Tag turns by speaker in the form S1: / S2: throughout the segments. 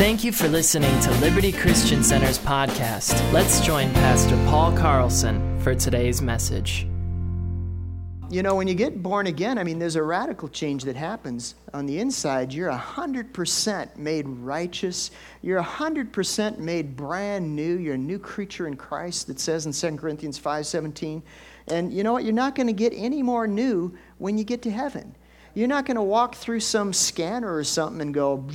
S1: Thank you for listening to Liberty Christian Center's podcast. Let's join Pastor Paul Carlson for today's message.
S2: You know, when you get born again, I mean, there's a radical change that happens on the inside. You're 100% made righteous. You're 100% made brand new. You're a new creature in Christ, that says in 2 Corinthians 5.17. And you know what? You're not going to get any more new when you get to heaven. You're not going to walk through some scanner or something and go,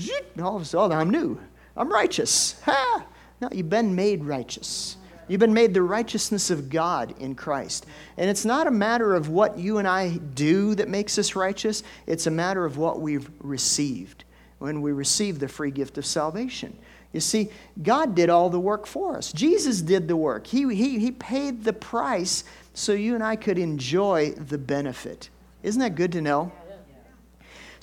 S2: all of a sudden, oh, I'm new. I'm righteous. Ha! No, you've been made righteous. You've been made the righteousness of God in Christ. And it's not a matter of what you and I do that makes us righteous, it's a matter of what we've received when we receive the free gift of salvation. You see, God did all the work for us. Jesus did the work. He, he, he paid the price so you and I could enjoy the benefit. Isn't that good to know?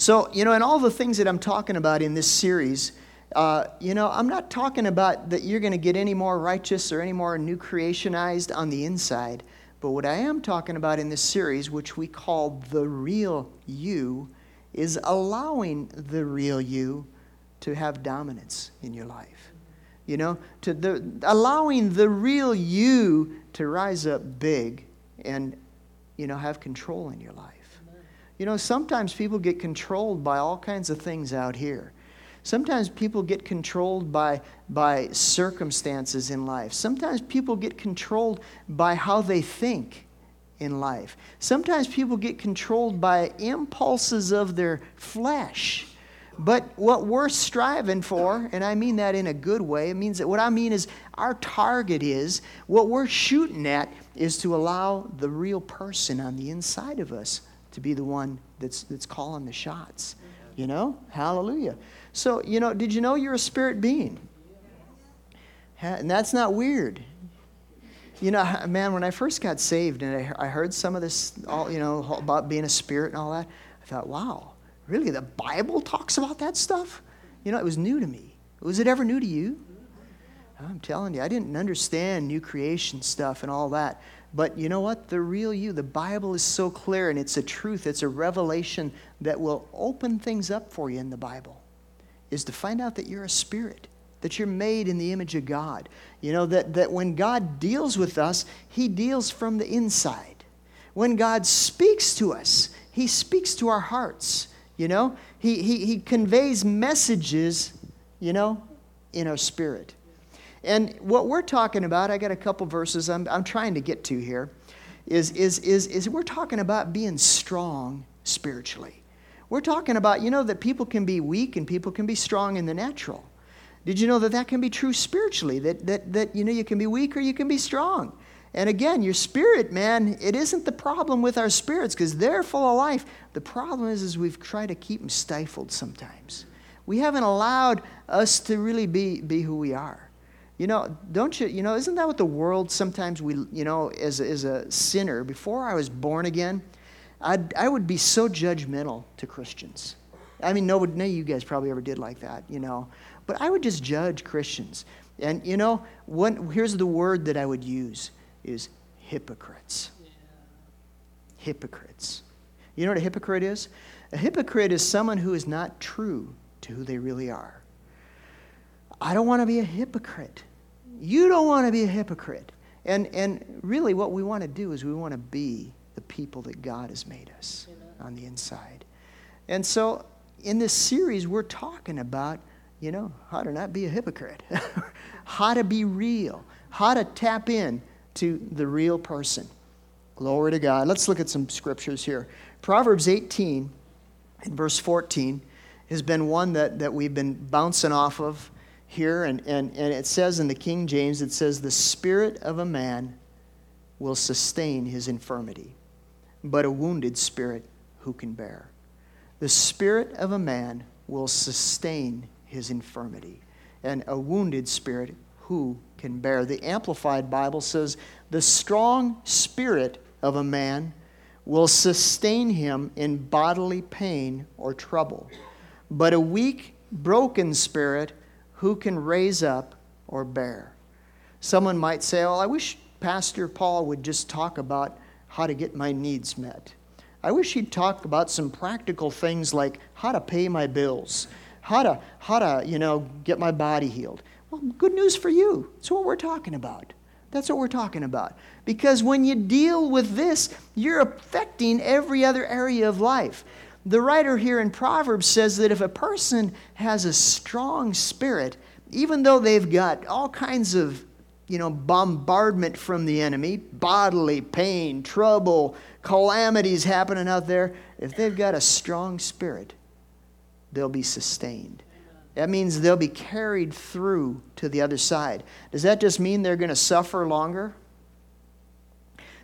S2: So, you know, and all the things that I'm talking about in this series, uh, you know, I'm not talking about that you're going to get any more righteous or any more new creationized on the inside. But what I am talking about in this series, which we call the real you, is allowing the real you to have dominance in your life. You know, to the, allowing the real you to rise up big and, you know, have control in your life. You know, sometimes people get controlled by all kinds of things out here. Sometimes people get controlled by, by circumstances in life. Sometimes people get controlled by how they think in life. Sometimes people get controlled by impulses of their flesh. But what we're striving for, and I mean that in a good way, it means that what I mean is our target is, what we're shooting at is to allow the real person on the inside of us to be the one that's, that's calling the shots. You know? Hallelujah. So, you know, did you know you're a spirit being? And that's not weird. You know, man, when I first got saved and I heard some of this, all, you know, about being a spirit and all that, I thought, wow, really? The Bible talks about that stuff? You know, it was new to me. Was it ever new to you? I'm telling you, I didn't understand new creation stuff and all that. But you know what? The real you, the Bible is so clear and it's a truth, it's a revelation that will open things up for you in the Bible, is to find out that you're a spirit, that you're made in the image of God. You know, that, that when God deals with us, He deals from the inside. When God speaks to us, He speaks to our hearts. You know, He, he, he conveys messages, you know, in our spirit. And what we're talking about, I got a couple verses I'm, I'm trying to get to here, is, is, is, is we're talking about being strong spiritually. We're talking about, you know, that people can be weak and people can be strong in the natural. Did you know that that can be true spiritually? That, that, that you know, you can be weak or you can be strong. And again, your spirit, man, it isn't the problem with our spirits because they're full of life. The problem is, is we've tried to keep them stifled sometimes. We haven't allowed us to really be, be who we are. You know, don't you, you know, isn't that what the world sometimes we, you know, as, as a sinner, before I was born again, I'd, I would be so judgmental to Christians. I mean, no, none of you guys probably ever did like that, you know. But I would just judge Christians. And, you know, one, here's the word that I would use is hypocrites. Yeah. Hypocrites. You know what a hypocrite is? A hypocrite is someone who is not true to who they really are. I don't want to be a hypocrite. You don't want to be a hypocrite. And, and really, what we want to do is we want to be the people that God has made us Amen. on the inside. And so, in this series, we're talking about, you know, how to not be a hypocrite, how to be real, how to tap in to the real person. Glory to God. Let's look at some scriptures here. Proverbs 18 and verse 14 has been one that, that we've been bouncing off of here, and, and, and it says in the King James, it says, The spirit of a man will sustain his infirmity, but a wounded spirit who can bear? The spirit of a man will sustain his infirmity, and a wounded spirit who can bear? The Amplified Bible says, The strong spirit of a man will sustain him in bodily pain or trouble, but a weak, broken spirit who can raise up or bear. Someone might say, Well, I wish Pastor Paul would just talk about how to get my needs met. I wish he'd talk about some practical things like how to pay my bills, how to, how to, you know, get my body healed. Well, good news for you. That's what we're talking about. That's what we're talking about. Because when you deal with this, you're affecting every other area of life. The writer here in Proverbs says that if a person has a strong spirit, even though they've got all kinds of you know, bombardment from the enemy, bodily pain, trouble, calamities happening out there, if they've got a strong spirit, they'll be sustained. That means they'll be carried through to the other side. Does that just mean they're going to suffer longer?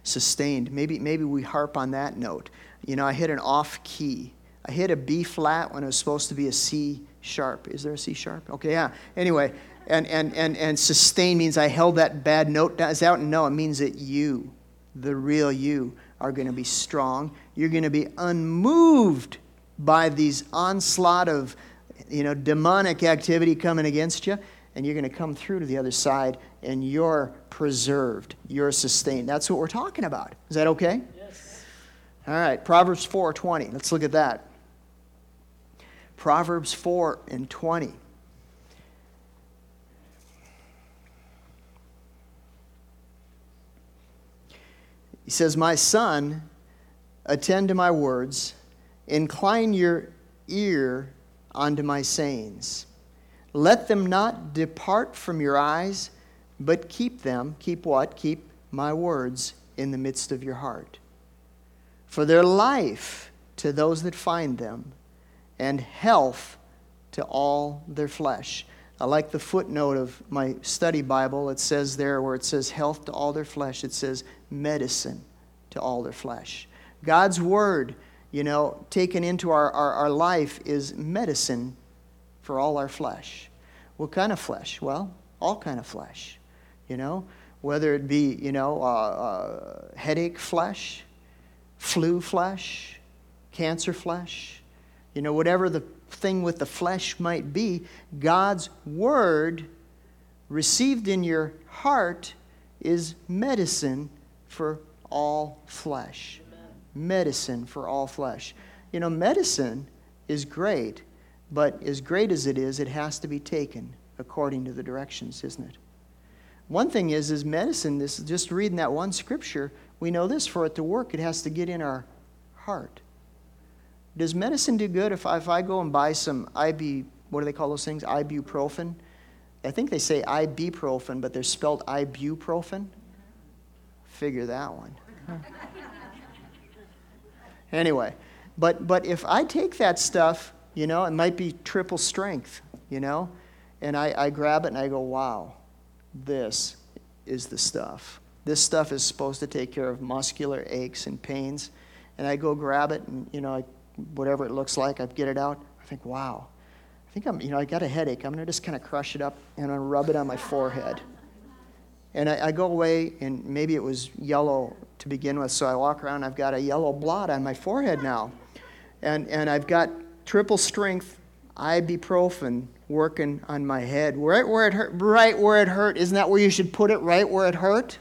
S2: Sustained. Maybe, maybe we harp on that note. You know, I hit an off key. I hit a B flat when it was supposed to be a C sharp. Is there a C sharp? Okay, yeah. Anyway, and, and, and, and sustain means I held that bad note Is out. No, it means that you, the real you, are going to be strong. You're going to be unmoved by these onslaught of you know, demonic activity coming against you, and you're going to come through to the other side, and you're preserved. You're sustained. That's what we're talking about. Is that okay? All right, Proverbs 4 20. Let's look at that. Proverbs 4 and 20. He says, My son, attend to my words, incline your ear unto my sayings. Let them not depart from your eyes, but keep them. Keep what? Keep my words in the midst of your heart. For their life to those that find them, and health to all their flesh. I like the footnote of my study Bible. It says there where it says health to all their flesh, it says medicine to all their flesh. God's word, you know, taken into our, our, our life is medicine for all our flesh. What kind of flesh? Well, all kind of flesh, you know, whether it be, you know, uh, uh, headache flesh, flu flesh, cancer flesh, you know, whatever the thing with the flesh might be, God's word received in your heart is medicine for all flesh. Medicine for all flesh. You know, medicine is great, but as great as it is, it has to be taken according to the directions, isn't it? One thing is, is medicine, this just reading that one scripture, we know this for it to work, it has to get in our heart. Does medicine do good if I, if I go and buy some IB, what do they call those things? Ibuprofen? I think they say ibuprofen, but they're spelled ibuprofen. Figure that one. anyway, but, but if I take that stuff, you know, it might be triple strength, you know, and I, I grab it and I go, wow, this is the stuff. This stuff is supposed to take care of muscular aches and pains. And I go grab it and, you know, I whatever it looks like, I get it out. I think, wow, I think I'm, you know, I got a headache. I'm to just kind of crush it up and I rub it on my forehead. And I, I, go away, and maybe it was yellow to begin with, so I walk around, I've got a yellow blot on my forehead now. And, and I've got triple strength ibuprofen working on my head. Right where it hurt, right where it hurt. Isn't that where you should put it? Right where it hurt?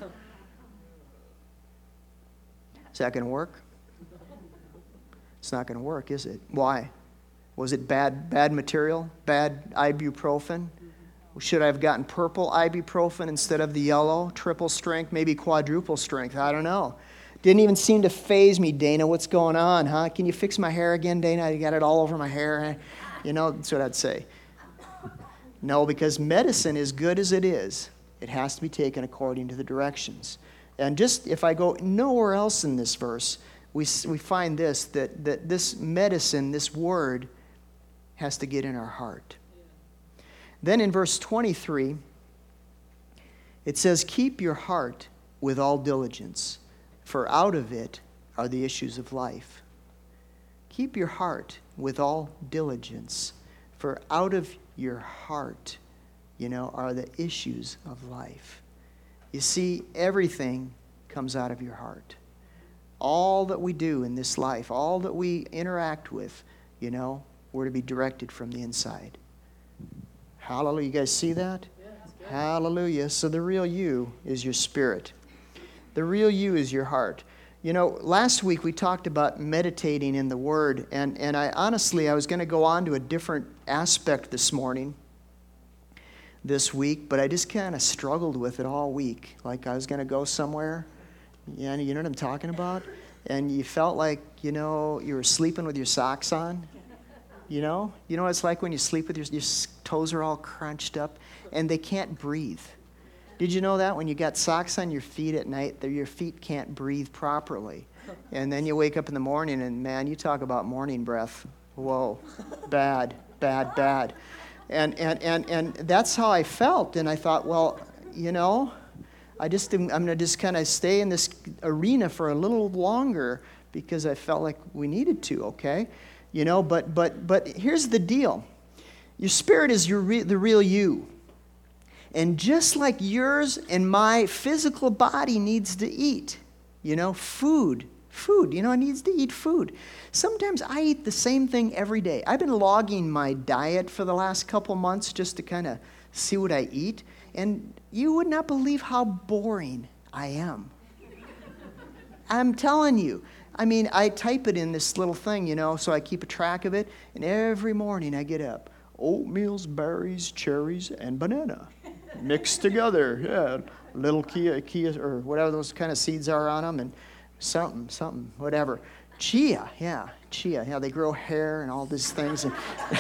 S2: Is that going to work? It's not going to work, is it? Why? Was it bad, bad material? Bad ibuprofen? Should I have gotten purple ibuprofen instead of the yellow? Triple strength, maybe quadruple strength. I don't know. Didn't even seem to faze me, Dana. What's going on, huh? Can you fix my hair again, Dana? I got it all over my hair. Eh? You know, that's what I'd say. No, because medicine, as good as it is, it has to be taken according to the directions. And just if I go nowhere else in this verse, we, we find this that, that this medicine, this word, has to get in our heart. Then in verse 23, it says, Keep your heart with all diligence, for out of it are the issues of life. Keep your heart with all diligence, for out of your heart, you know, are the issues of life. You see, everything comes out of your heart all that we do in this life, all that we interact with, you know, we're to be directed from the inside. Hallelujah. You guys see that? Hallelujah. So the real you is your spirit. The real you is your heart. You know, last week we talked about meditating in the Word, and, and I honestly, I was going to go on to a different aspect this morning, this week, but I just kind of struggled with it all week. Like I was going to go somewhere, yeah, you know what I'm talking about? And you felt like, you know, you were sleeping with your socks on. You know? You know what it's like when you sleep with your, your toes are all crunched up and they can't breathe. Did you know that when you got socks on your feet at night, your feet can't breathe properly? And then you wake up in the morning and man, you talk about morning breath. Whoa, bad, bad, bad. And, and, and, and that's how I felt. And I thought, well, you know, I just, I'm going to just kind of stay in this arena for a little longer because I felt like we needed to, okay? You know, but, but, but here's the deal your spirit is your re- the real you. And just like yours and my physical body needs to eat, you know, food, food, you know, it needs to eat food. Sometimes I eat the same thing every day. I've been logging my diet for the last couple months just to kind of see what I eat. And you would not believe how boring I am. I'm telling you. I mean, I type it in this little thing, you know, so I keep a track of it. And every morning I get up oatmeals, berries, cherries, and banana mixed together. Yeah, little chia, chia, or whatever those kind of seeds are on them, and something, something, whatever. Chia, yeah, chia. Yeah, they grow hair and all these things. And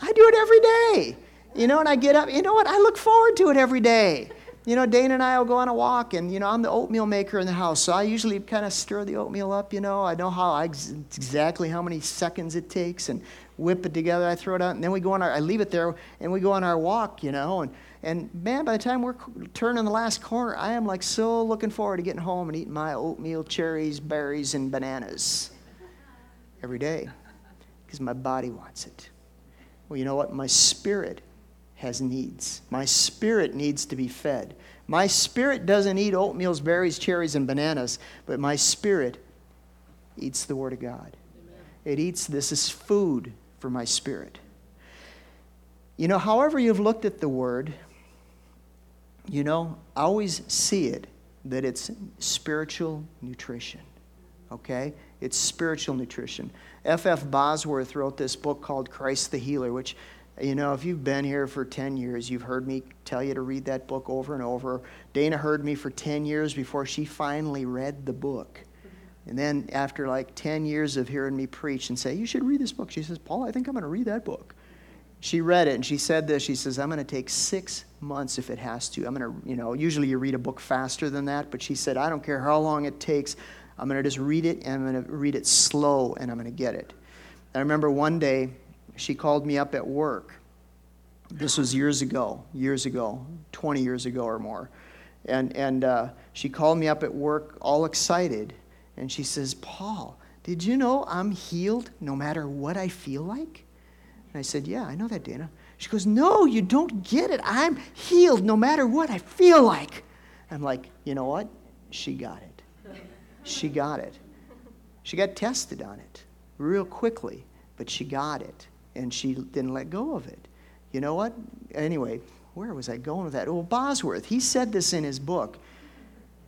S2: I do it every day. You know, and I get up, you know what? I look forward to it every day. You know, Dana and I will go on a walk, and, you know, I'm the oatmeal maker in the house, so I usually kind of stir the oatmeal up, you know. I know how I, exactly how many seconds it takes, and whip it together, I throw it out, and then we go on our, I leave it there, and we go on our walk, you know. And, and man, by the time we're turning the last corner, I am like so looking forward to getting home and eating my oatmeal, cherries, berries, and bananas every day because my body wants it. Well, you know what? My spirit has needs. My spirit needs to be fed. My spirit doesn't eat oatmeals, berries, cherries, and bananas, but my spirit eats the Word of God. Amen. It eats this is food for my spirit. You know, however you've looked at the word, you know, I always see it that it's spiritual nutrition. Okay? It's spiritual nutrition. F.F. F. Bosworth wrote this book called Christ the Healer, which, you know, if you've been here for 10 years, you've heard me tell you to read that book over and over. Dana heard me for 10 years before she finally read the book. And then after like 10 years of hearing me preach and say, You should read this book, she says, Paul, I think I'm going to read that book. She read it and she said this. She says, I'm going to take six months if it has to. I'm going to, you know, usually you read a book faster than that, but she said, I don't care how long it takes. I'm going to just read it and I'm going to read it slow and I'm going to get it. I remember one day she called me up at work. This was years ago, years ago, 20 years ago or more. And, and uh, she called me up at work all excited and she says, Paul, did you know I'm healed no matter what I feel like? And I said, Yeah, I know that, Dana. She goes, No, you don't get it. I'm healed no matter what I feel like. I'm like, You know what? She got it. She got it. She got tested on it real quickly, but she got it. And she didn't let go of it. You know what? Anyway, where was I going with that? Oh, Bosworth. He said this in his book.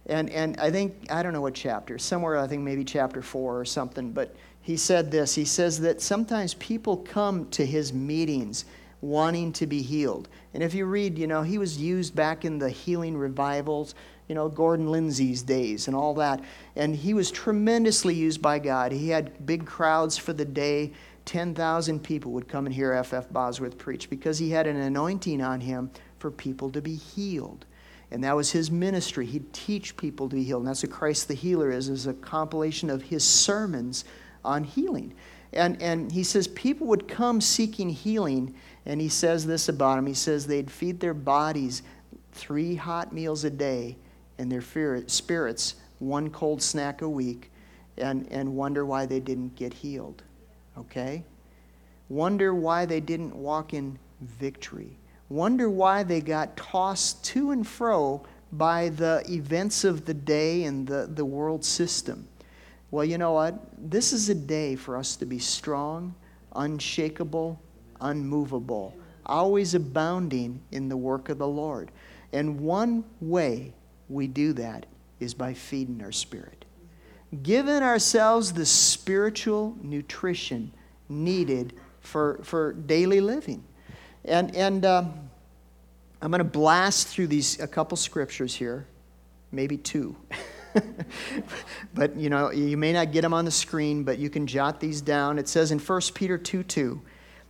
S2: And, and I think, I don't know what chapter, somewhere I think maybe chapter four or something, but he said this. He says that sometimes people come to his meetings wanting to be healed. And if you read, you know, he was used back in the healing revivals, you know, Gordon Lindsay's days and all that. And he was tremendously used by God. He had big crowds for the day. 10,000 people would come and hear F.F. Bosworth preach because he had an anointing on him for people to be healed. And that was his ministry. He'd teach people to be healed. And that's what Christ the Healer is, is a compilation of his sermons on healing. And, and he says people would come seeking healing, and he says this about them. He says they'd feed their bodies three hot meals a day and their spirits one cold snack a week and, and wonder why they didn't get healed. Okay? Wonder why they didn't walk in victory wonder why they got tossed to and fro by the events of the day and the, the world system. Well, you know what? This is a day for us to be strong, unshakable, unmovable, always abounding in the work of the Lord. And one way we do that is by feeding our spirit. Giving ourselves the spiritual nutrition needed for, for daily living. And, and uh, I'm going to blast through these a couple scriptures here, maybe two. but you know, you may not get them on the screen, but you can jot these down. It says in 1 Peter 2 2,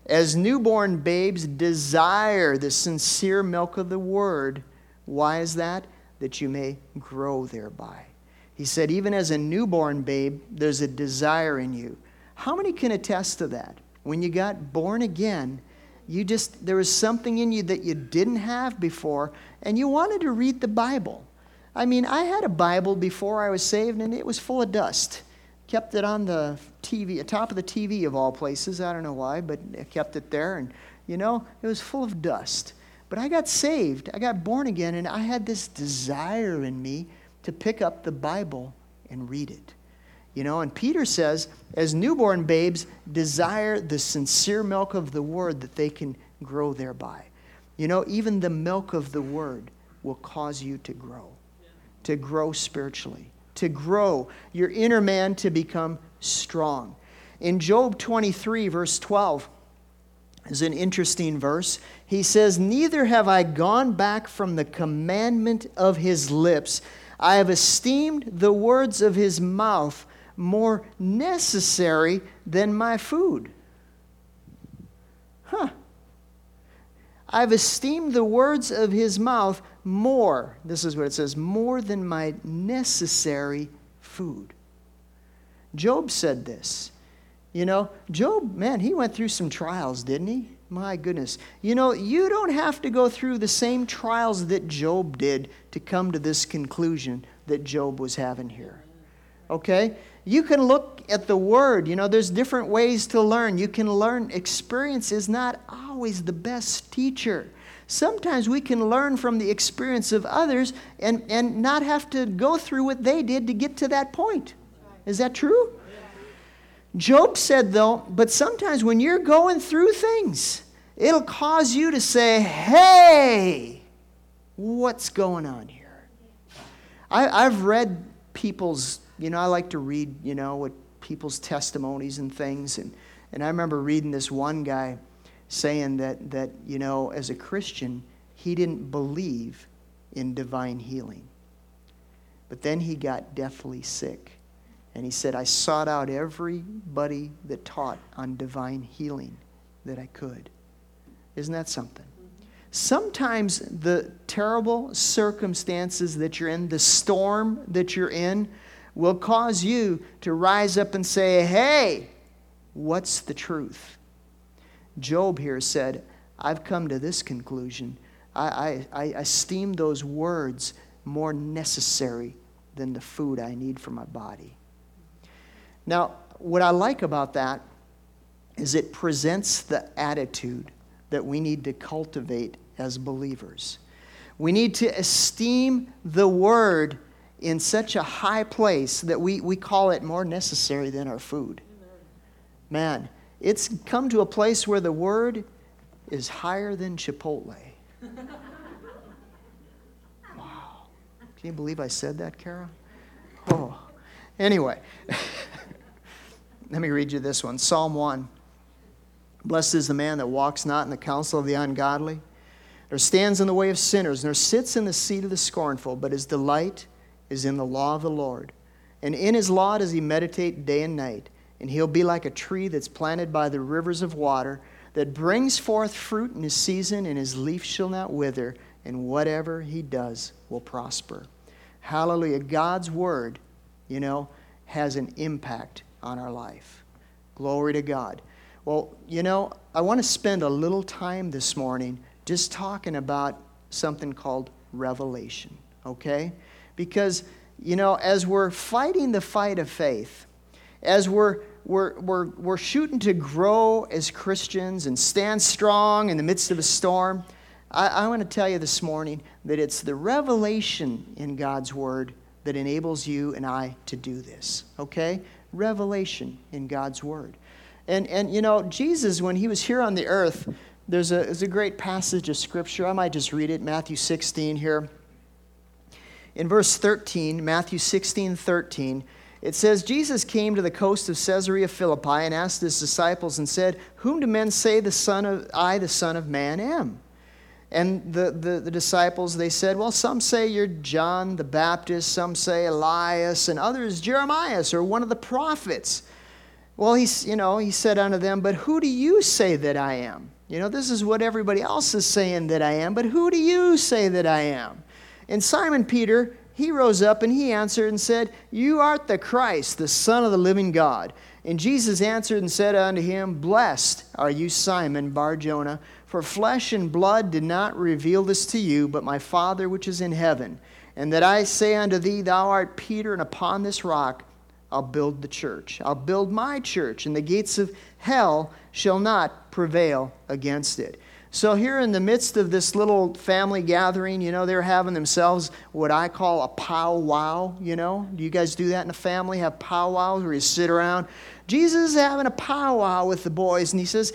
S2: as newborn babes desire the sincere milk of the word. Why is that? That you may grow thereby. He said, even as a newborn babe, there's a desire in you. How many can attest to that? When you got born again, you just there was something in you that you didn't have before, and you wanted to read the Bible. I mean, I had a Bible before I was saved, and it was full of dust. Kept it on the TV, top of the TV of all places. I don't know why, but I kept it there, and you know, it was full of dust. But I got saved, I got born again, and I had this desire in me to pick up the Bible and read it. You know, and Peter says, as newborn babes, desire the sincere milk of the word that they can grow thereby. You know, even the milk of the word will cause you to grow to grow spiritually, to grow your inner man to become strong. In Job 23, verse 12, is an interesting verse. He says, Neither have I gone back from the commandment of his lips. I have esteemed the words of his mouth more necessary than my food. Huh. I've esteemed the words of his mouth more, this is what it says, more than my necessary food. Job said this. You know, Job, man, he went through some trials, didn't he? My goodness. You know, you don't have to go through the same trials that Job did to come to this conclusion that Job was having here. Okay? You can look at the Word. You know, there's different ways to learn. You can learn. Experience is not always the best teacher. Sometimes we can learn from the experience of others and, and not have to go through what they did to get to that point. Is that true? Job said, though, but sometimes when you're going through things, it'll cause you to say, hey, what's going on here? I, I've read people's you know, I like to read, you know, what people's testimonies and things. And, and I remember reading this one guy saying that, that, you know, as a Christian, he didn't believe in divine healing. But then he got deathly sick. And he said, I sought out everybody that taught on divine healing that I could. Isn't that something? Sometimes the terrible circumstances that you're in, the storm that you're in, will cause you to rise up and say, Hey, what's the truth? Job here said, I've come to this conclusion. I, I, I esteem those words more necessary than the food I need for my body. Now, what I like about that is it presents the attitude that we need to cultivate as believers. We need to esteem the word in such a high place that we, we call it more necessary than our food. Man, it's come to a place where the word is higher than Chipotle. Wow. Can you believe I said that, Kara? Oh. Anyway, let me read you this one Psalm 1. Blessed is the man that walks not in the counsel of the ungodly, nor stands in the way of sinners, nor sits in the seat of the scornful, but his delight is in the law of the Lord. And in his law does he meditate day and night. And he'll be like a tree that's planted by the rivers of water, that brings forth fruit in his season, and his leaf shall not wither, and whatever he does will prosper. Hallelujah. God's word, you know, has an impact on our life. Glory to God. Well, you know, I want to spend a little time this morning just talking about something called revelation, okay? Because, you know, as we're fighting the fight of faith, as we're, we're, we're, we're shooting to grow as Christians and stand strong in the midst of a storm, I, I want to tell you this morning that it's the revelation in God's Word that enables you and I to do this, okay? Revelation in God's Word. And, and you know, Jesus, when he was here on the earth, there's a, there's a great passage of Scripture. I might just read it, Matthew 16 here. in verse 13, Matthew 16 13, it says, Jesus came to the coast of Caesarea Philippi and asked his disciples and said, Whom do men say the son of I, the Son of Man, am? And the, the, the, disciples, they said, Well, some say you're John the Baptist, some say Elias, and others Jeremiah or one of the prophets. Well, he's, you know, he said unto them, But who do you say that I am? You know, this is what everybody else is saying that I am, but who do you say that I am? And Simon Peter, he rose up and he answered and said, You art the Christ, the Son of the living God. And Jesus answered and said unto him, Blessed are you, Simon Bar Jonah, for flesh and blood did not reveal this to you, but my Father which is in heaven. And that I say unto thee, Thou art Peter, and upon this rock I'll build the church. I'll build my church, and the gates of hell shall not prevail against it. So, here in the midst of this little family gathering, you know, they're having themselves what I call a powwow. You know, do you guys do that in a family? Have powwows where you sit around? Jesus is having a powwow with the boys, and he says,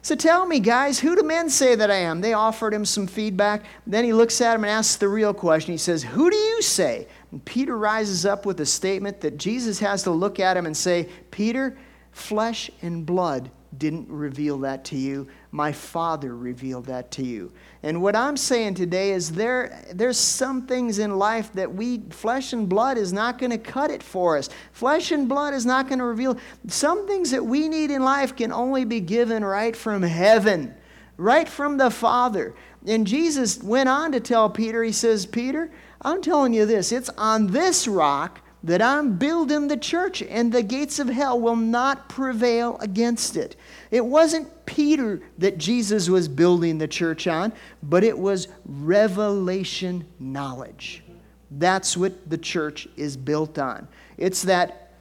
S2: So tell me, guys, who do men say that I am? They offered him some feedback. Then he looks at him and asks the real question. He says, Who do you say? And Peter rises up with a statement that Jesus has to look at him and say, Peter, flesh and blood didn't reveal that to you. My Father revealed that to you. And what I'm saying today is there, there's some things in life that we, flesh and blood is not going to cut it for us. Flesh and blood is not going to reveal. Some things that we need in life can only be given right from heaven, right from the Father. And Jesus went on to tell Peter, he says, Peter, I'm telling you this, it's on this rock that I'm building the church, and the gates of hell will not prevail against it. It wasn't Peter that Jesus was building the church on, but it was revelation knowledge. That's what the church is built on. It's that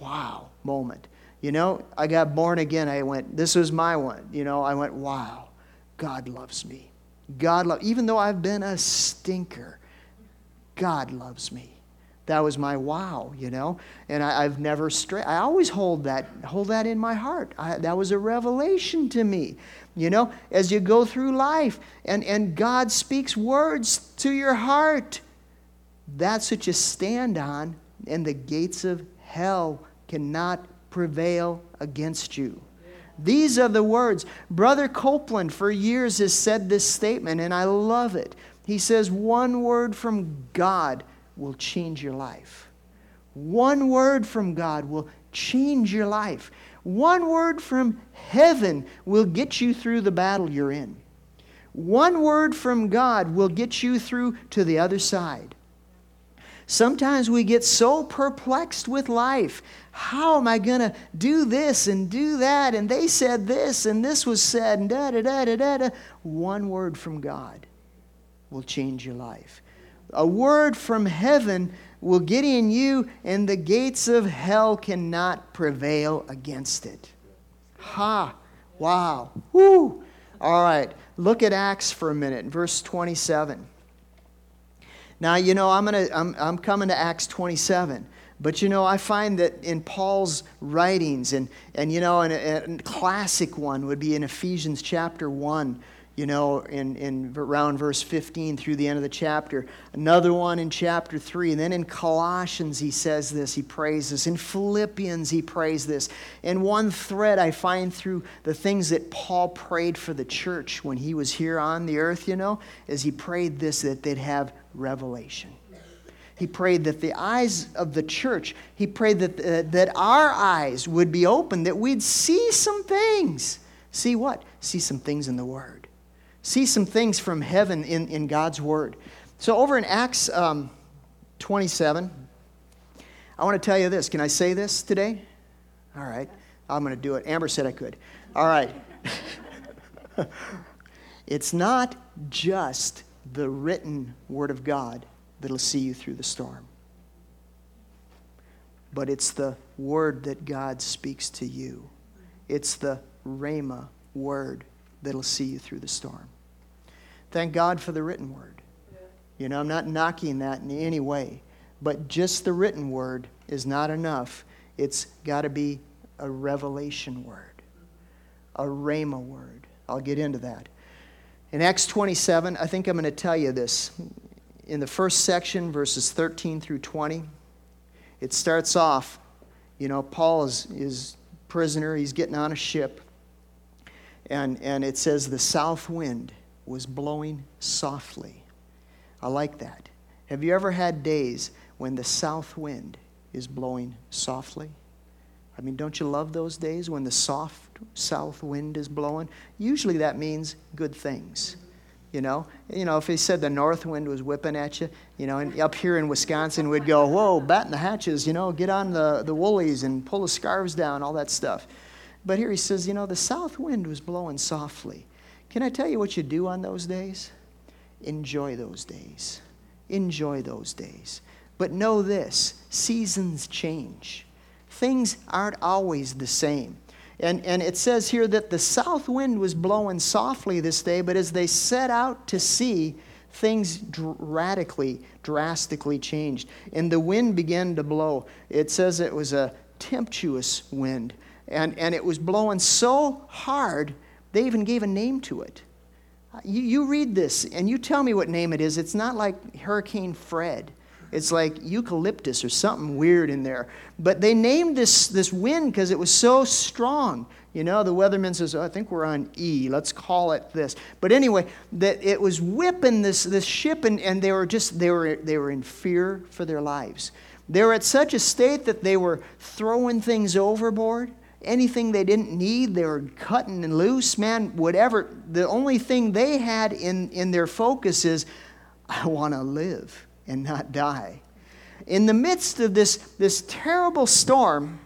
S2: wow moment. You know, I got born again. I went, this was my one. You know, I went, wow, God loves me. God loves, even though I've been a stinker, God loves me that was my wow, you know. And I, have never strayed. I always hold that hold that in my heart. I, that was a revelation to me, you know. As you go through life, and and God speaks words to your heart. That's what you stand on, and the gates of hell cannot prevail against you. These are the words. Brother Copeland, for years, has said this statement, and I love it. He says, One word from God will change your life. One word from God will change your life. One word from heaven will get you through the battle you're in. One word from God will get you through to the other side. Sometimes we get so perplexed with life. How am I going to do this and do that? And they said this and this was said and da da da da da. One word from God will change your life a word from heaven will get in you, and the gates of hell cannot prevail against it. Ha! Wow. Woo! All right. Look at Acts for a minute, verse 27. Now, you know, I'm, gonna, I'm, I'm coming to Acts 27. But you know, I find that in Paul's writings, and, and you know, a, a classic one would be in Ephesians chapter 1, you know, in, in around verse 15 through the end of the chapter. Another one in chapter 3. And then in Colossians, he says this, he prays this. In Philippians, he prays this. And one thread I find through the things that Paul prayed for the church when he was here on the earth, you know, is he prayed this that they'd have revelation. He prayed that the eyes of the church, he prayed that, uh, that our eyes would be open, that we'd see some things. See what? See some things in the Word see some things from heaven in, in God's Word. So, over in Acts um, 27, I want to tell you this. Can I say this today? All right. I'm going to do it. Amber said I could. All right. it's not just the written Word of God that'll see you through the storm, but it's the Word that God speaks to you. It's the Rhema Word that'll see you through the storm. Thank God for the written word. You know, I'm not knocking that in any way, but just the written word is not enough. It's got to be a revelation word, a rhema word. I'll get into that. In Acts 27, I think I'm going to tell you this. in the first section, verses 13 through 20, it starts off, you know, Paul is, is prisoner, he's getting on a ship, and, and it says, The south wind was blowing softly. I like that. Have you ever had days when the south wind is blowing softly? I mean, don't you love those days when the soft south wind is blowing? Usually that means good things. You know, you know, if he said the north wind was whipping at you, you know, and up here in Wisconsin we'd go, whoa, batten the hatches, you know, get on the, the woolies and pull the scarves down, all that stuff. But here he says, you know, the south wind was blowing softly. Can I tell you what you do on those days? Enjoy those days. Enjoy those days. But know this seasons change, things aren't always the same. And, and it says here that the south wind was blowing softly this day, but as they set out to sea, things dr- radically, drastically changed. And the wind began to blow. It says it was a tempestuous wind. And, and it was blowing so hard, they even gave a name to it. Uh, you, you read this and you tell me what name it is. It's not like Hurricane Fred. It's like eucalyptus or something weird in there. But they named this, this wind because it was so strong. You know, the weatherman says, oh, I think we're on E. Let's call it this. But anyway, that it was whipping this, this ship, and, and they were just, they were, they were in fear for their lives. They were at such a state that they were throwing things overboard. Anything they didn't need, they were cutting and loose, man, whatever. The only thing they had in, in their focus is, I want to live and not die. In the midst of this, this terrible storm,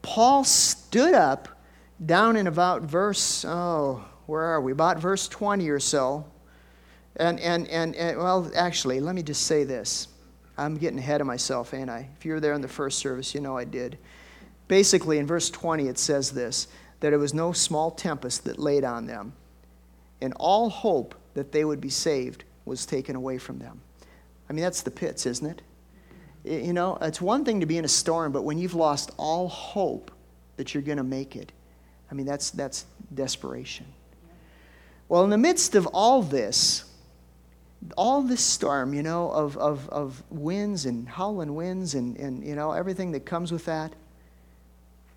S2: Paul stood up down in about verse, oh, where are we? About verse 20 or so. And, and, and, and, well, actually, let me just say this. I'm getting ahead of myself, ain't I? If you were there in the first service, you know I did. Basically, in verse 20, it says this that it was no small tempest that laid on them, and all hope that they would be saved was taken away from them. I mean, that's the pits, isn't it? You know, it's one thing to be in a storm, but when you've lost all hope that you're going to make it, I mean, that's, that's desperation. Well, in the midst of all this, all this storm, you know, of, of, of winds and howling winds and, and, you know, everything that comes with that,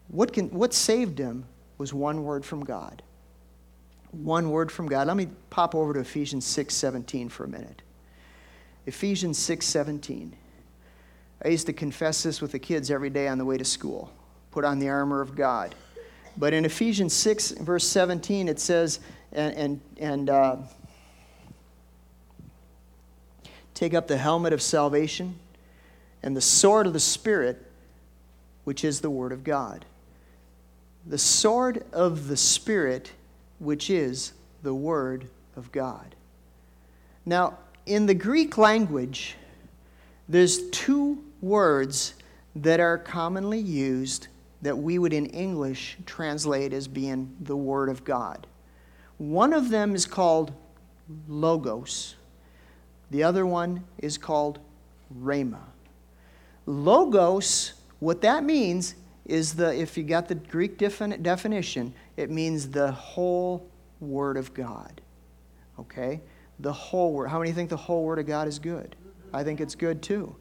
S2: what, can, what saved him was one word from God. One word from God. Let me pop over to Ephesians 6 17 for a minute. Ephesians 6 17. I used to confess this with the kids every day on the way to school. Put on the armor of God. But in Ephesians 6, verse 17, it says, and, and, and uh, take up the helmet of salvation and the sword of the Spirit, which is the Word of God. The sword of the Spirit, which is the Word of God. Now, in the Greek language, there's two words that are commonly used that we would in English translate as being the Word of God. One of them is called logos, the other one is called rhema. Logos, what that means is the, if you got the Greek defin- definition, it means the whole Word of God. Okay? the whole Word. How many think the whole Word of God is good? I think it's good too.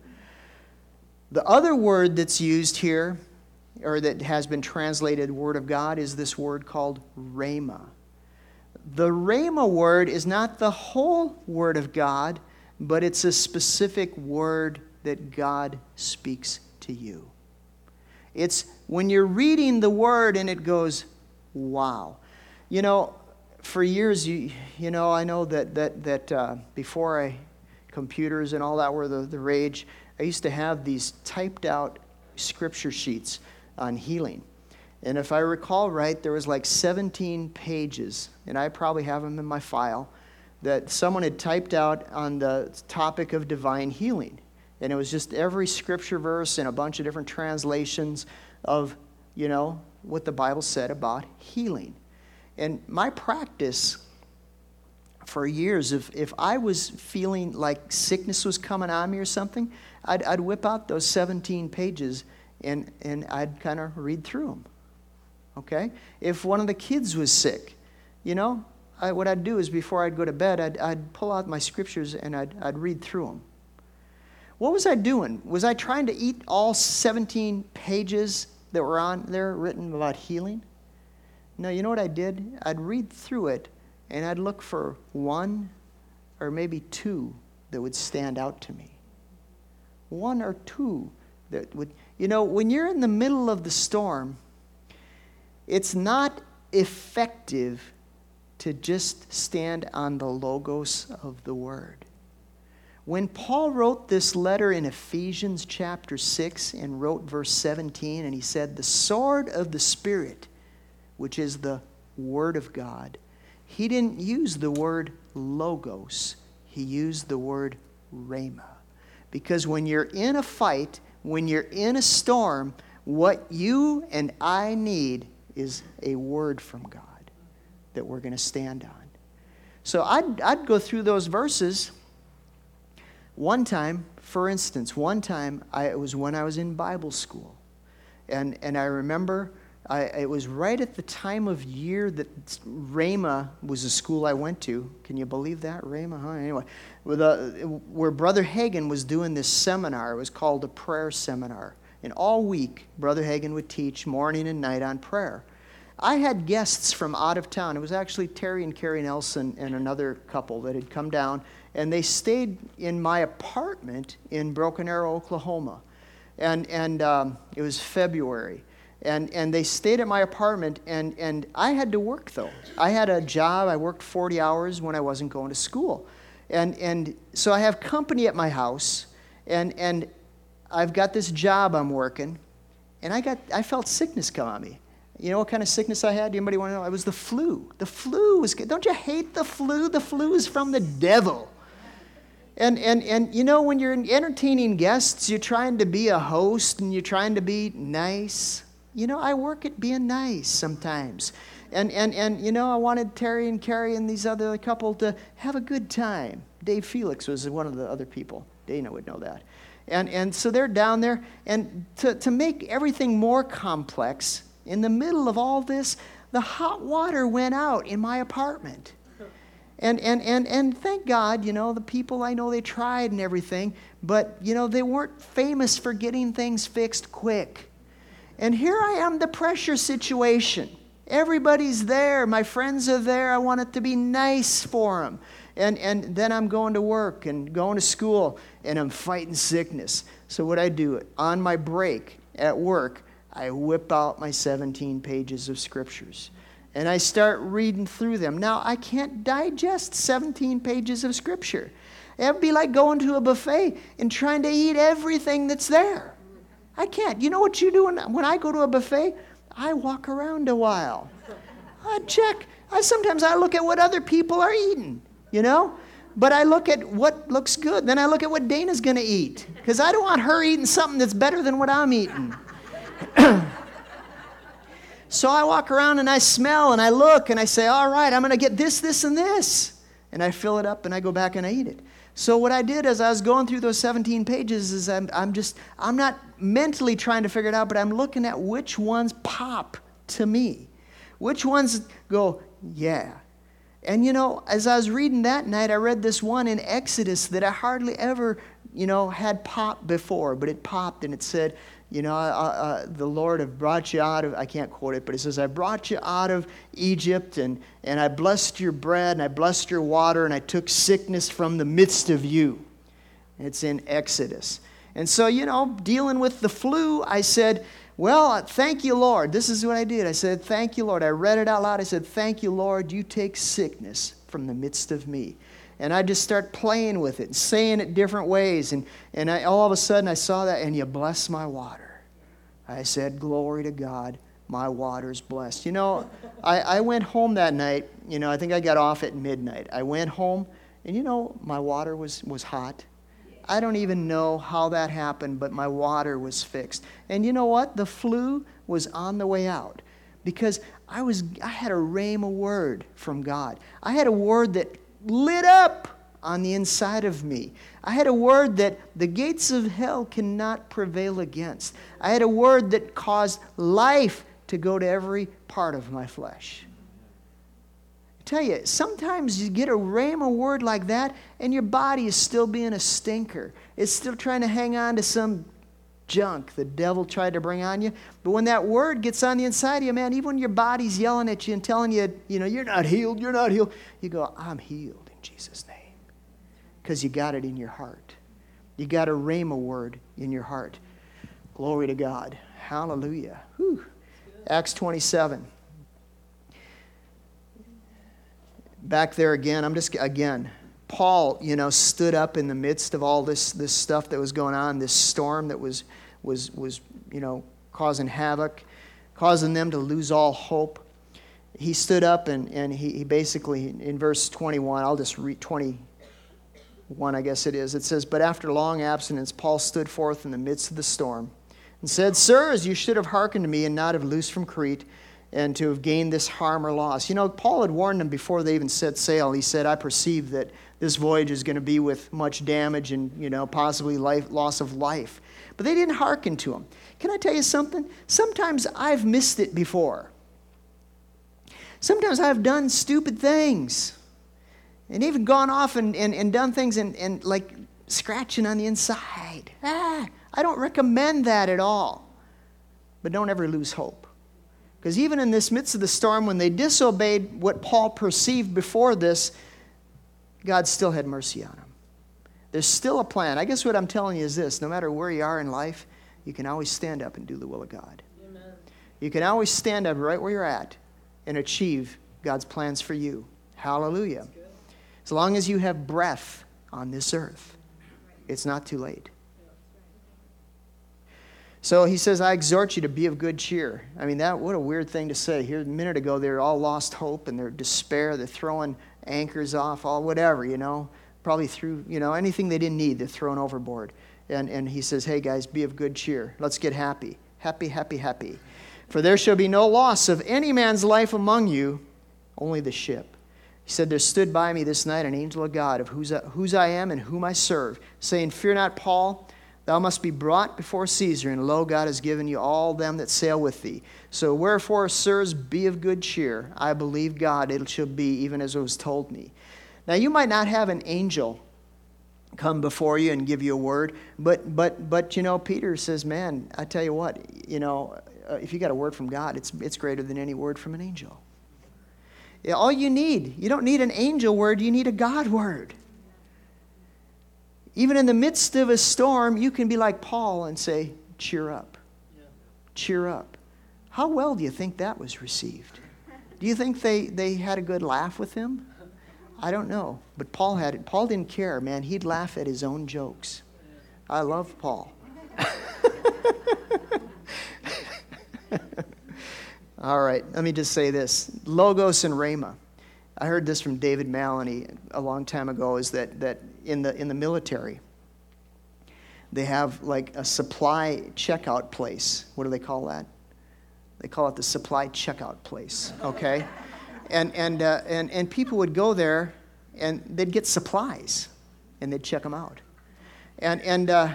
S2: The other word that's used here, or that has been translated Word of God, is this word called Rhema. The Rhema word is not the whole Word of God, but it's a specific word that God speaks to you. It's when you're reading the word and it goes, wow. You know, for years, you, you know, I know that, that, that uh, before I, computers and all that were the, the rage, I used to have these typed out scripture sheets on healing. And if I recall right, there was like 17 pages, and I probably have them in my file, that someone had typed out on the topic of divine healing. And it was just every scripture verse and a bunch of different translations of, you know, what the Bible said about healing. And my practice for years, if, if I was feeling like sickness was coming on me or something, I'd, I'd whip out those 17 pages and, and I'd kind of read through them. Okay? If one of the kids was sick, you know, I, what I'd do is before I'd go to bed, I'd, I'd pull out my scriptures and I'd, I'd read through them. What was I doing? Was I trying to eat all 17 pages that were on there written about healing? No, you know what I did? I'd read through it and I'd look for one or maybe two that would stand out to me. One or two that would, you know, when you're in the middle of the storm, it's not effective to just stand on the logos of the word. When Paul wrote this letter in Ephesians chapter 6 and wrote verse 17, and he said, The sword of the Spirit, which is the Word of God, he didn't use the word logos, he used the word rhema. Because when you're in a fight, when you're in a storm, what you and I need is a word from God that we're going to stand on. So I'd, I'd go through those verses. One time, for instance, one time, I, it was when I was in Bible school. And, and I remember I, it was right at the time of year that Rhema was a school I went to. Can you believe that? Rhema, huh? Anyway, uh, where Brother Hagin was doing this seminar. It was called a prayer seminar. And all week, Brother Hagin would teach morning and night on prayer. I had guests from out of town. It was actually Terry and Carrie Nelson and another couple that had come down, and they stayed in my apartment in Broken Arrow, Oklahoma. And, and um, it was February. And, and they stayed at my apartment, and, and I had to work though. I had a job, I worked 40 hours when I wasn't going to school. And, and so I have company at my house, and, and I've got this job I'm working, and I, got, I felt sickness come on me. You know what kind of sickness I had? Anybody want to know? It was the flu. The flu was good. Don't you hate the flu? The flu is from the devil. And, and, and you know, when you're entertaining guests, you're trying to be a host and you're trying to be nice. You know, I work at being nice sometimes. And, and, and you know, I wanted Terry and Carrie and these other couple to have a good time. Dave Felix was one of the other people. Dana would know that. And, and so they're down there. And to, to make everything more complex, in the middle of all this, the hot water went out in my apartment. And, and, and, and thank God, you know, the people I know, they tried and everything, but, you know, they weren't famous for getting things fixed quick. And here I am, the pressure situation. Everybody's there. My friends are there. I want it to be nice for them. And, and then I'm going to work and going to school, and I'm fighting sickness. So, what I do on my break at work, I whip out my 17 pages of scriptures and I start reading through them. Now, I can't digest 17 pages of scripture. It would be like going to a buffet and trying to eat everything that's there. I can't. You know what you do when, when I go to a buffet? I walk around a while. I check. I sometimes I look at what other people are eating, you know? But I look at what looks good. Then I look at what Dana's going to eat because I don't want her eating something that's better than what I'm eating. so I walk around and I smell and I look and I say, all right, I'm going to get this, this, and this. And I fill it up and I go back and I eat it. So what I did as I was going through those 17 pages is I'm, I'm just, I'm not mentally trying to figure it out, but I'm looking at which ones pop to me. Which ones go, yeah. And you know, as I was reading that night, I read this one in Exodus that I hardly ever, you know, had popped before, but it popped and it said, you know, uh, uh, the Lord have brought you out of, I can't quote it, but it says, I brought you out of Egypt and, and I blessed your bread and I blessed your water and I took sickness from the midst of you. It's in Exodus. And so, you know, dealing with the flu, I said, well, thank you, Lord. This is what I did. I said, Thank you, Lord. I read it out loud. I said, Thank you, Lord. You take sickness from the midst of me and I just start playing with it and saying it different ways. And, and I, all of a sudden I saw that, and you bless my water. I said, Glory to God, my water's blessed. You know, I, I went home that night. You know, I think I got off at midnight. I went home, and you know, my water was, was hot. I don't even know how that happened, but my water was fixed. And you know what? The flu was on the way out because I was I had a rhema word from God. I had a word that lit up on the inside of me. I had a word that the gates of hell cannot prevail against. I had a word that caused life to go to every part of my flesh. tell you, sometimes you get a ram rhema word like that, and your body is still being a stinker. It's still trying to hang on to some junk the devil tried to bring on you. But when that word gets on the inside of you, man, even when your body's yelling at you and telling you, you know, you're not healed, you're not healed, you go, I'm healed in Jesus' name. Because you got it in your heart. You got a rhema word in your heart. Glory to God. Hallelujah. Whew. Acts 27. Back there again, I'm just, again, Paul, you know, stood up in the midst of all this, this stuff that was going on, this storm that was, was, was, you know, causing havoc, causing them to lose all hope. He stood up and, and he, he basically, in verse 21, I'll just read 21, I guess it is. It says, But after long abstinence, Paul stood forth in the midst of the storm and said, Sirs, you should have hearkened to me and not have loosed from Crete and to have gained this harm or loss. You know, Paul had warned them before they even set sail. He said, I perceive that this voyage is going to be with much damage and, you know, possibly life, loss of life. But they didn't hearken to him. Can I tell you something? Sometimes I've missed it before. Sometimes I've done stupid things and even gone off and, and, and done things and, and like scratching on the inside. Ah, I don't recommend that at all. But don't ever lose hope. Because even in this midst of the storm, when they disobeyed what Paul perceived before this, God still had mercy on them. There's still a plan. I guess what I'm telling you is this no matter where you are in life, you can always stand up and do the will of God. Amen. You can always stand up right where you're at and achieve God's plans for you. Hallelujah. As long as you have breath on this earth, it's not too late. So he says, I exhort you to be of good cheer. I mean, that what a weird thing to say. Here a minute ago, they're all lost hope and they're despair. They're throwing anchors off, all whatever, you know. Probably through, you know, anything they didn't need, they're thrown overboard. And, and he says, Hey guys, be of good cheer. Let's get happy. Happy, happy, happy. For there shall be no loss of any man's life among you, only the ship. He said, There stood by me this night an angel of God, of whose, whose I am and whom I serve, saying, Fear not, Paul. Thou must be brought before Caesar, and lo, God has given you all them that sail with thee. So wherefore, sirs, be of good cheer. I believe God, it shall be even as it was told me. Now, you might not have an angel come before you and give you a word, but, but, but you know, Peter says, man, I tell you what, you know, uh, if you got a word from God, it's, it's greater than any word from an angel. All you need, you don't need an angel word, you need a God word. Even in the midst of a storm, you can be like Paul and say, Cheer up. Cheer up. How well do you think that was received? Do you think they, they had a good laugh with him? I don't know. But Paul had it. Paul didn't care, man. He'd laugh at his own jokes. I love Paul. All right, let me just say this Logos and Rhema. I heard this from David Maloney a long time ago is that, that in, the, in the military, they have like a supply checkout place. What do they call that? They call it the supply checkout place, okay? and, and, uh, and, and people would go there and they'd get supplies and they'd check them out. And, and uh,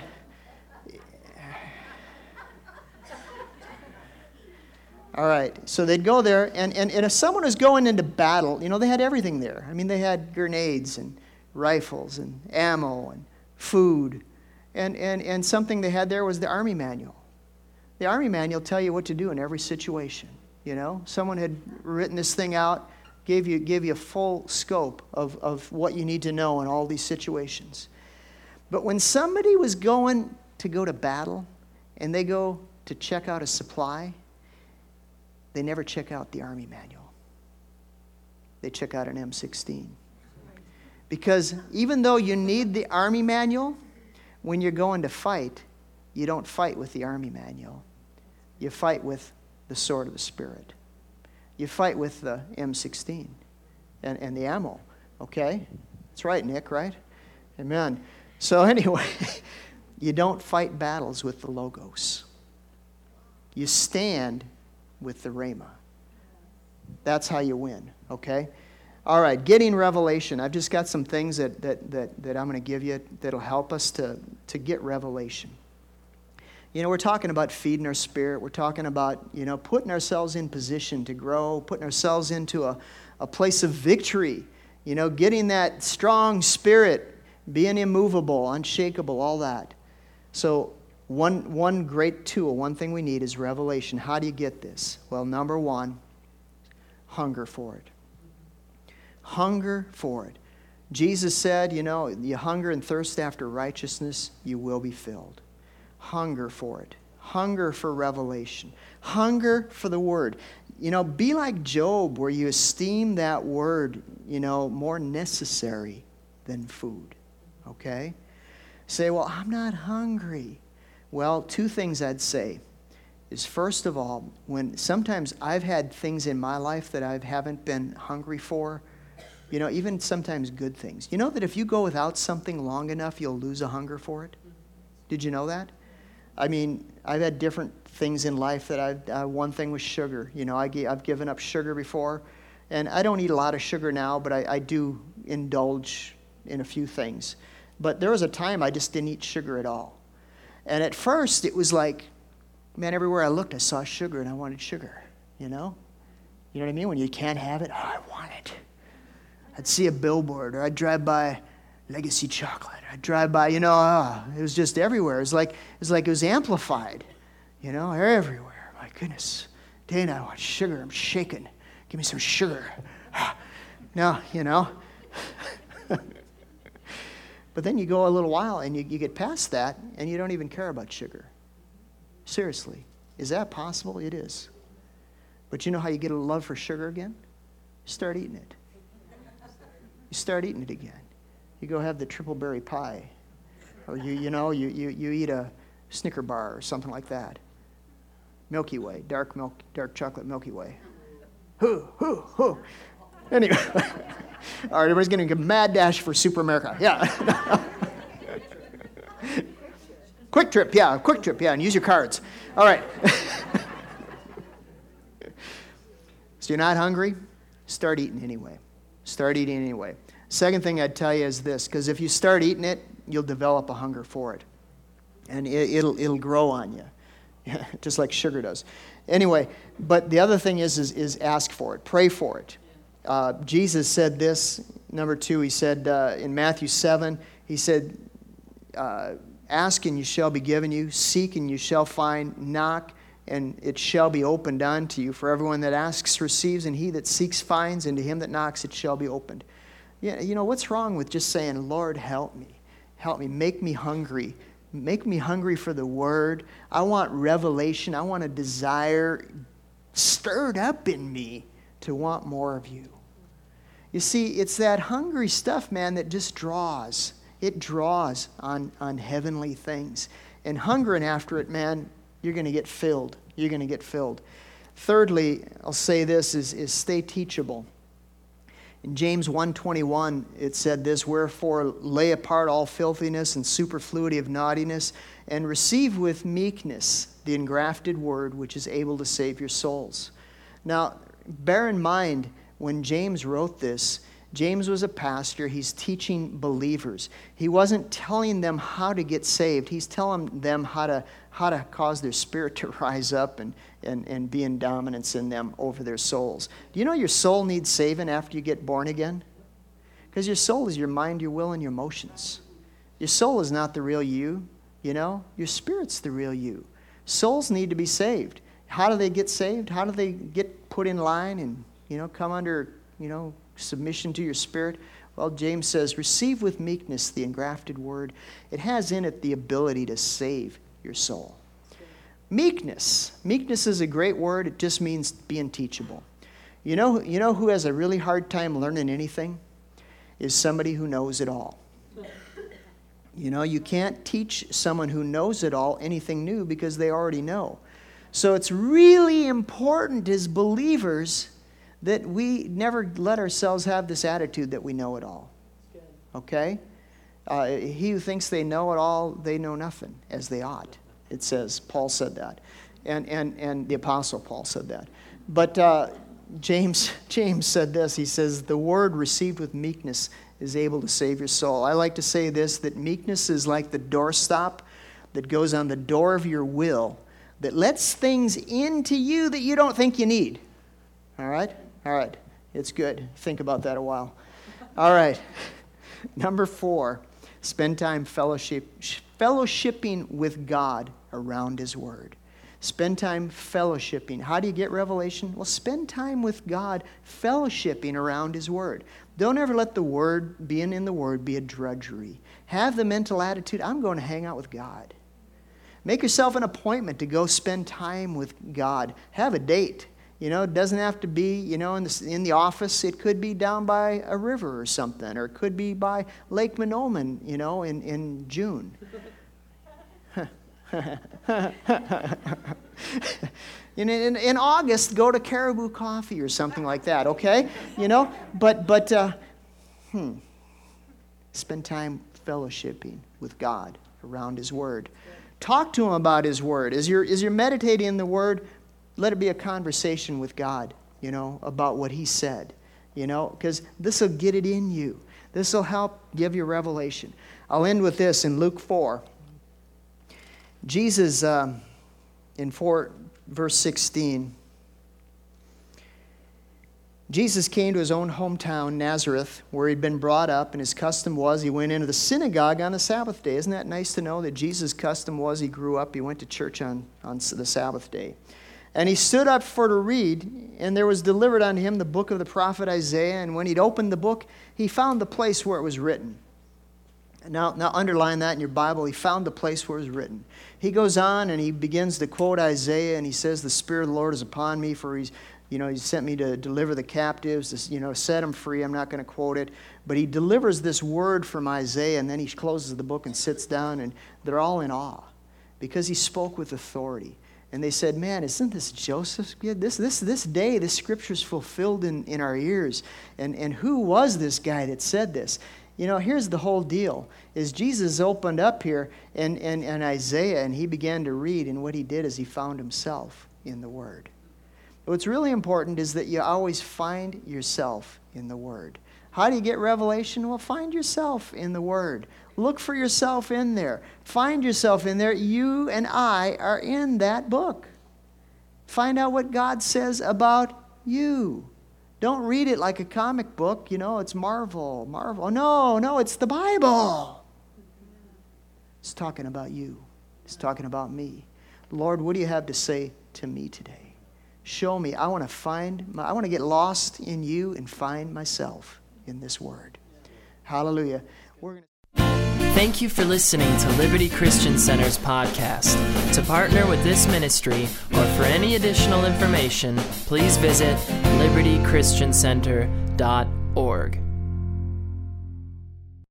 S2: All right, so they'd go there, and, and, and if someone was going into battle, you know, they had everything there. I mean, they had grenades and rifles and ammo and food. And, and, and something they had there was the Army manual. The Army manual tell you what to do in every situation. You know, someone had written this thing out, gave you, gave you a full scope of, of what you need to know in all these situations. But when somebody was going to go to battle and they go to check out a supply, they never check out the Army manual. They check out an M16. Because even though you need the Army manual, when you're going to fight, you don't fight with the Army manual. You fight with the sword of the Spirit. You fight with the M16 and, and the ammo. Okay? That's right, Nick, right? Amen. So, anyway, you don't fight battles with the logos. You stand with the Rhema. That's how you win, okay? All right, getting revelation. I've just got some things that, that, that, that I'm going to give you that'll help us to, to get revelation. You know, we're talking about feeding our spirit. We're talking about, you know, putting ourselves in position to grow, putting ourselves into a, a place of victory, you know, getting that strong spirit, being immovable, unshakable, all that. So, one, one great tool, one thing we need is revelation. How do you get this? Well, number one, hunger for it. Hunger for it. Jesus said, you know, you hunger and thirst after righteousness, you will be filled hunger for it. Hunger for revelation. Hunger for the word. You know, be like Job, where you esteem that word, you know, more necessary than food. Okay? Say, well, I'm not hungry. Well, two things I'd say is first of all, when sometimes I've had things in my life that I haven't been hungry for, you know, even sometimes good things. You know that if you go without something long enough, you'll lose a hunger for it? Did you know that? I mean, I've had different things in life that I've, uh, one thing was sugar. You know, I, I've given up sugar before, and I don't eat a lot of sugar now, but I, I do indulge in a few things. But there was a time I just didn't eat sugar at all. And at first, it was like, man, everywhere I looked, I saw sugar and I wanted sugar, you know? You know what I mean? When you can't have it, oh, I want it. I'd see a billboard or I'd drive by legacy chocolate. I'd drive by, you know, uh, it was just everywhere. It was like it was like it was amplified, you know, everywhere. My goodness, Dana, I want sugar. I'm shaking. Give me some sugar. now, you know. but then you go a little while and you, you get past that and you don't even care about sugar. Seriously, is that possible? It is. But you know how you get a love for sugar again? You start eating it. You start eating it again you go have the triple berry pie. Or you, you know, you, you, you eat a Snicker bar or something like that. Milky Way, dark milk, dark chocolate Milky Way. Hoo, hoo, hoo. Anyway, all right, everybody's getting a mad dash for Super America. Yeah. quick trip, yeah, QuikTrip, yeah, and use your cards. All right. so you're not hungry? Start eating anyway. Start eating anyway. Second thing I'd tell you is this because if you start eating it, you'll develop a hunger for it. And it, will it'll grow on you, just like sugar does. Anyway, but the other thing is, is, is ask for it, pray for it. Uh, Jesus said this, number two, he said uh, in Matthew 7, he said, uh, Ask and you shall be given you, seek and you shall find, knock and it shall be opened unto you. For everyone that asks receives, and he that seeks finds, and to him that knocks it shall be opened. Yeah, you know, what's wrong with just saying, Lord, help me? Help me. Make me hungry. Make me hungry for the word. I want revelation. I want a desire stirred up in me to want more of you. You see, it's that hungry stuff, man, that just draws. It draws on, on heavenly things. And hungering after it, man, you're going to get filled. You're going to get filled. Thirdly, I'll say this is, is stay teachable. In James 1:21 it said this, "Wherefore lay apart all filthiness and superfluity of naughtiness, and receive with meekness the engrafted word which is able to save your souls." Now, bear in mind when James wrote this, James was a pastor. He's teaching believers. He wasn't telling them how to get saved. He's telling them how to, how to cause their spirit to rise up and, and, and be in dominance in them over their souls. Do you know your soul needs saving after you get born again? Because your soul is your mind, your will, and your emotions. Your soul is not the real you, you know? Your spirit's the real you. Souls need to be saved. How do they get saved? How do they get put in line and, you know, come under, you know, submission to your spirit? Well, James says, receive with meekness the engrafted word. It has in it the ability to save your soul. Meekness. Meekness is a great word. It just means being teachable. You know, you know who has a really hard time learning anything? Is somebody who knows it all. You know, you can't teach someone who knows it all anything new because they already know. So it's really important as believers that we never let ourselves have this attitude that we know it all. Okay? Uh, he who thinks they know it all, they know nothing, as they ought. It says, Paul said that. And, and, and the Apostle Paul said that. But uh, James, James said this He says, The word received with meekness is able to save your soul. I like to say this that meekness is like the doorstop that goes on the door of your will that lets things into you that you don't think you need. All right? All right. It's good. Think about that a while. All right. Number four, spend time fellowship, fellowshipping with God around His Word. Spend time fellowshipping. How do you get revelation? Well, spend time with God fellowshipping around His Word. Don't ever let the Word, being in the Word, be a drudgery. Have the mental attitude I'm going to hang out with God. Make yourself an appointment to go spend time with God. Have a date. You know, it doesn't have to be, you know, in the, in the office. It could be down by a river or something, or it could be by Lake Mahnomen, you know, in, in June. in, in, in, August, go to Caribou Coffee or something like that, okay? You know, but, but uh, hmm, spend time fellowshipping with God around His Word. Talk to Him about His Word. As you're, as you're meditating in the Word, let it be a conversation with God, you know, about what He said, you know, because this will get it in you. This will help give you revelation. I'll end with this in Luke 4. Jesus, um, in 4, verse 16, Jesus came to his own hometown, Nazareth, where he'd been brought up, and his custom was he went into the synagogue on the Sabbath day. Isn't that nice to know that Jesus' custom was he grew up, he went to church on, on the Sabbath day. And he stood up for to read, and there was delivered unto him the book of the prophet Isaiah. And when he'd opened the book, he found the place where it was written. Now, now underline that in your Bible. He found the place where it was written. He goes on and he begins to quote Isaiah, and he says, The Spirit of the Lord is upon me, for he's you know, he sent me to deliver the captives, to, you know, set them free. I'm not going to quote it. But he delivers this word from Isaiah, and then he closes the book and sits down, and they're all in awe because he spoke with authority. And they said, Man, isn't this Joseph's kid? This, this, this day, this scripture is fulfilled in, in our ears. And, and who was this guy that said this? You know, here's the whole deal is Jesus opened up here and, in, in Isaiah and he began to read, and what he did is he found himself in the Word. What's really important is that you always find yourself in the Word. How do you get revelation? Well, find yourself in the Word. Look for yourself in there. Find yourself in there. You and I are in that book. Find out what God says about you. Don't read it like a comic book, you know, it's Marvel, Marvel. No, no, it's the Bible. It's talking about you, it's talking about me. Lord, what do you have to say to me today? Show me. I want to find, my, I want to get lost in you and find myself in this word. Hallelujah. We're going to
S1: Thank you for listening to Liberty Christian Center's podcast. To partner with this ministry or for any additional information, please visit libertychristiancenter.org.